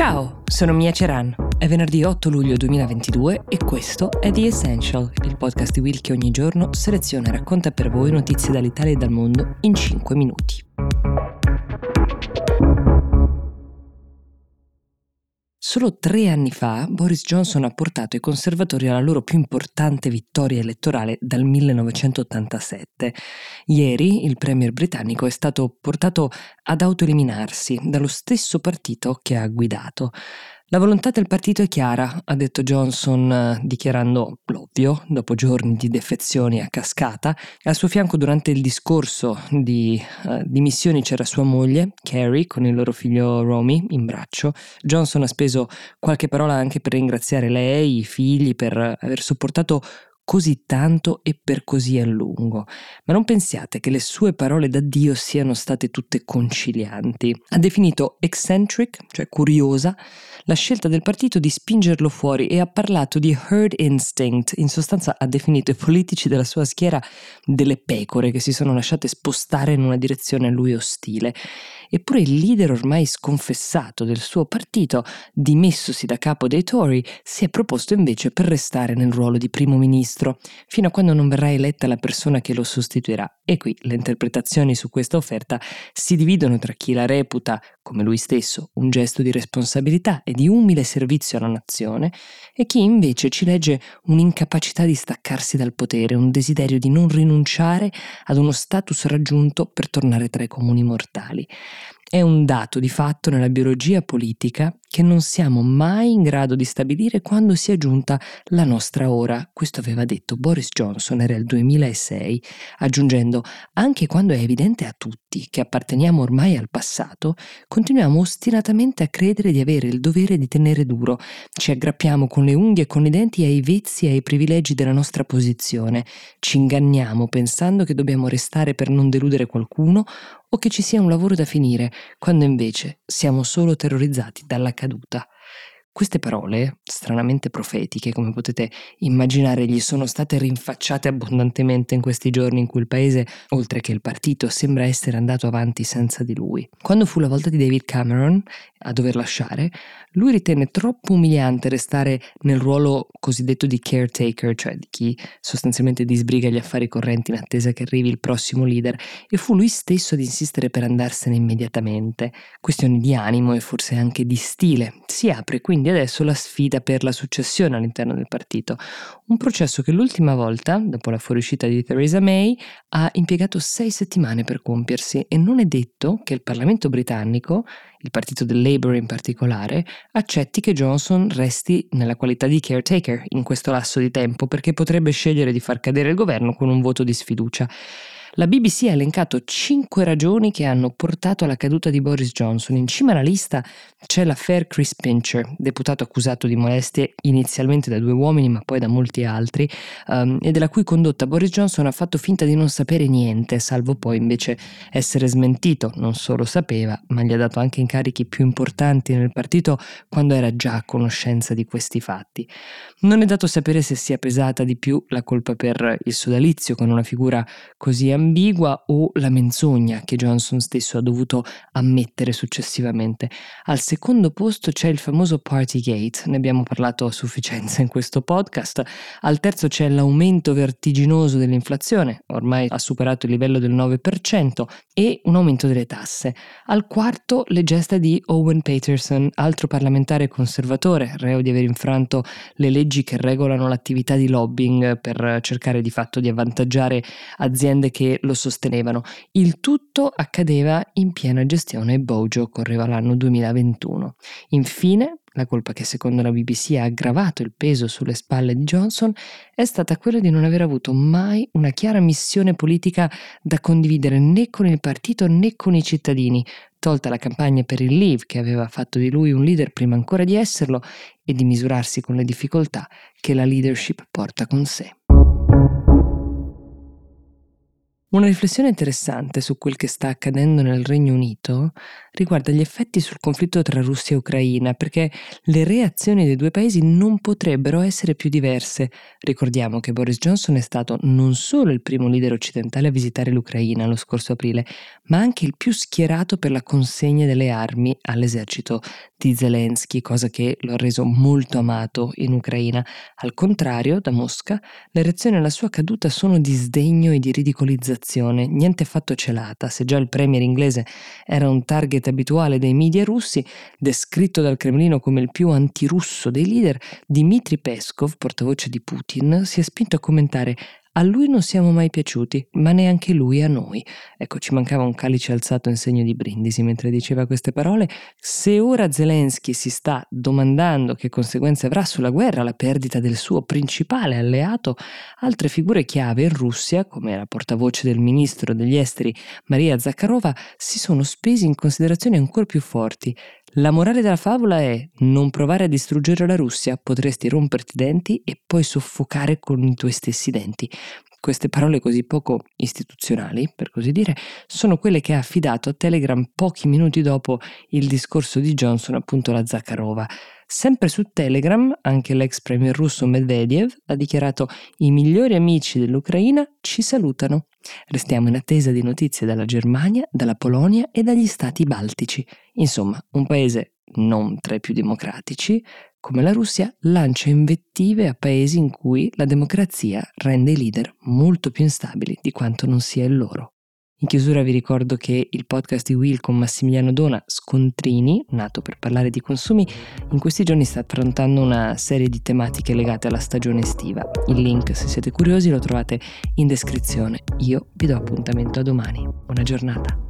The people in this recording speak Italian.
Ciao, sono Mia Ceran. È venerdì 8 luglio 2022 e questo è The Essential, il podcast di Will che ogni giorno seleziona e racconta per voi notizie dall'Italia e dal mondo in 5 minuti. Solo tre anni fa Boris Johnson ha portato i conservatori alla loro più importante vittoria elettorale dal 1987. Ieri il premier britannico è stato portato ad autoeliminarsi dallo stesso partito che ha guidato. La volontà del partito è chiara, ha detto Johnson eh, dichiarando l'ovvio dopo giorni di defezioni a cascata. Al suo fianco durante il discorso di uh, dimissioni c'era sua moglie, Carrie, con il loro figlio Romy in braccio. Johnson ha speso qualche parola anche per ringraziare lei, i figli, per aver sopportato così tanto e per così a lungo. Ma non pensiate che le sue parole d'addio siano state tutte concilianti. Ha definito eccentric, cioè curiosa, la scelta del partito di spingerlo fuori e ha parlato di herd instinct, in sostanza ha definito i politici della sua schiera delle pecore che si sono lasciate spostare in una direzione a lui ostile. Eppure il leader ormai sconfessato del suo partito, dimessosi da capo dei Tory, si è proposto invece per restare nel ruolo di primo ministro, fino a quando non verrà eletta la persona che lo sostituirà. E qui le interpretazioni su questa offerta si dividono tra chi la reputa, come lui stesso, un gesto di responsabilità e di umile servizio alla nazione, e chi invece ci legge un'incapacità di staccarsi dal potere, un desiderio di non rinunciare ad uno status raggiunto per tornare tra i comuni mortali. È un dato di fatto nella biologia politica che non siamo mai in grado di stabilire quando sia giunta la nostra ora. Questo aveva detto Boris Johnson, era il 2006, aggiungendo anche quando è evidente a tutti che apparteniamo ormai al passato, continuiamo ostinatamente a credere di avere il dovere di tenere duro, ci aggrappiamo con le unghie e con i denti ai vezzi e ai privilegi della nostra posizione, ci inganniamo pensando che dobbiamo restare per non deludere qualcuno o che ci sia un lavoro da finire, quando invece siamo solo terrorizzati dalla caduta. Queste parole, stranamente profetiche, come potete immaginare, gli sono state rinfacciate abbondantemente in questi giorni in cui il paese, oltre che il partito, sembra essere andato avanti senza di lui. Quando fu la volta di David Cameron a dover lasciare, lui ritenne troppo umiliante restare nel ruolo cosiddetto di caretaker, cioè di chi sostanzialmente disbriga gli affari correnti in attesa che arrivi il prossimo leader, e fu lui stesso ad insistere per andarsene immediatamente. Questioni di animo e forse anche di stile. Si apre quindi adesso la sfida per la successione all'interno del partito. Un processo che l'ultima volta, dopo la fuoriuscita di Theresa May, ha impiegato sei settimane per compiersi e non è detto che il Parlamento britannico, il partito del Labour in particolare, accetti che Johnson resti nella qualità di caretaker in questo lasso di tempo perché potrebbe scegliere di far cadere il governo con un voto di sfiducia. La BBC ha elencato cinque ragioni che hanno portato alla caduta di Boris Johnson. In cima alla lista c'è l'affair Chris Pincher, deputato accusato di molestie inizialmente da due uomini ma poi da molti altri, um, e della cui condotta Boris Johnson ha fatto finta di non sapere niente, salvo poi invece essere smentito. Non solo sapeva, ma gli ha dato anche incarichi più importanti nel partito quando era già a conoscenza di questi fatti. Non è dato sapere se sia pesata di più la colpa per il sodalizio con una figura così ambigua o la menzogna che Johnson stesso ha dovuto ammettere successivamente. Al secondo posto c'è il famoso Partygate, ne abbiamo parlato a sufficienza in questo podcast. Al terzo c'è l'aumento vertiginoso dell'inflazione, ormai ha superato il livello del 9%, e un aumento delle tasse. Al quarto le gesta di Owen Peterson, altro parlamentare conservatore, reo di aver infranto le leggi che regolano l'attività di lobbying per cercare di fatto di avvantaggiare aziende che lo sostenevano. Il tutto accadeva in piena gestione Bojo, correva l'anno 2021. Infine, la colpa che secondo la BBC ha aggravato il peso sulle spalle di Johnson è stata quella di non aver avuto mai una chiara missione politica da condividere né con il partito né con i cittadini, tolta la campagna per il Leave che aveva fatto di lui un leader prima ancora di esserlo e di misurarsi con le difficoltà che la leadership porta con sé. Una riflessione interessante su quel che sta accadendo nel Regno Unito riguarda gli effetti sul conflitto tra Russia e Ucraina, perché le reazioni dei due paesi non potrebbero essere più diverse. Ricordiamo che Boris Johnson è stato non solo il primo leader occidentale a visitare l'Ucraina lo scorso aprile, ma anche il più schierato per la consegna delle armi all'esercito di Zelensky, cosa che lo ha reso molto amato in Ucraina. Al contrario, da Mosca, le reazioni alla sua caduta sono di sdegno e di ridicolizzazione comunicazione, niente affatto celata, se già il premier inglese era un target abituale dei media russi, descritto dal Cremlino come il più antirusso dei leader, Dmitry Peskov, portavoce di Putin, si è spinto a commentare a lui non siamo mai piaciuti, ma neanche lui a noi. Ecco, ci mancava un calice alzato in segno di brindisi mentre diceva queste parole. Se ora Zelensky si sta domandando che conseguenze avrà sulla guerra la perdita del suo principale alleato, altre figure chiave in Russia, come la portavoce del ministro degli esteri Maria Zakharova, si sono spesi in considerazioni ancora più forti. La morale della favola è non provare a distruggere la Russia, potresti romperti i denti e poi soffocare con i tuoi stessi denti. Queste parole così poco istituzionali, per così dire, sono quelle che ha affidato a Telegram pochi minuti dopo il discorso di Johnson appunto alla Zakharova. Sempre su Telegram, anche l'ex premier russo Medvedev ha dichiarato i migliori amici dell'Ucraina ci salutano. Restiamo in attesa di notizie dalla Germania, dalla Polonia e dagli stati baltici. Insomma, un paese non tra i più democratici, come la Russia, lancia invettive a paesi in cui la democrazia rende i leader molto più instabili di quanto non sia il loro. In chiusura vi ricordo che il podcast di Will con Massimiliano Dona, Scontrini, nato per parlare di consumi, in questi giorni sta affrontando una serie di tematiche legate alla stagione estiva. Il link, se siete curiosi, lo trovate in descrizione. Io vi do appuntamento a domani. Buona giornata.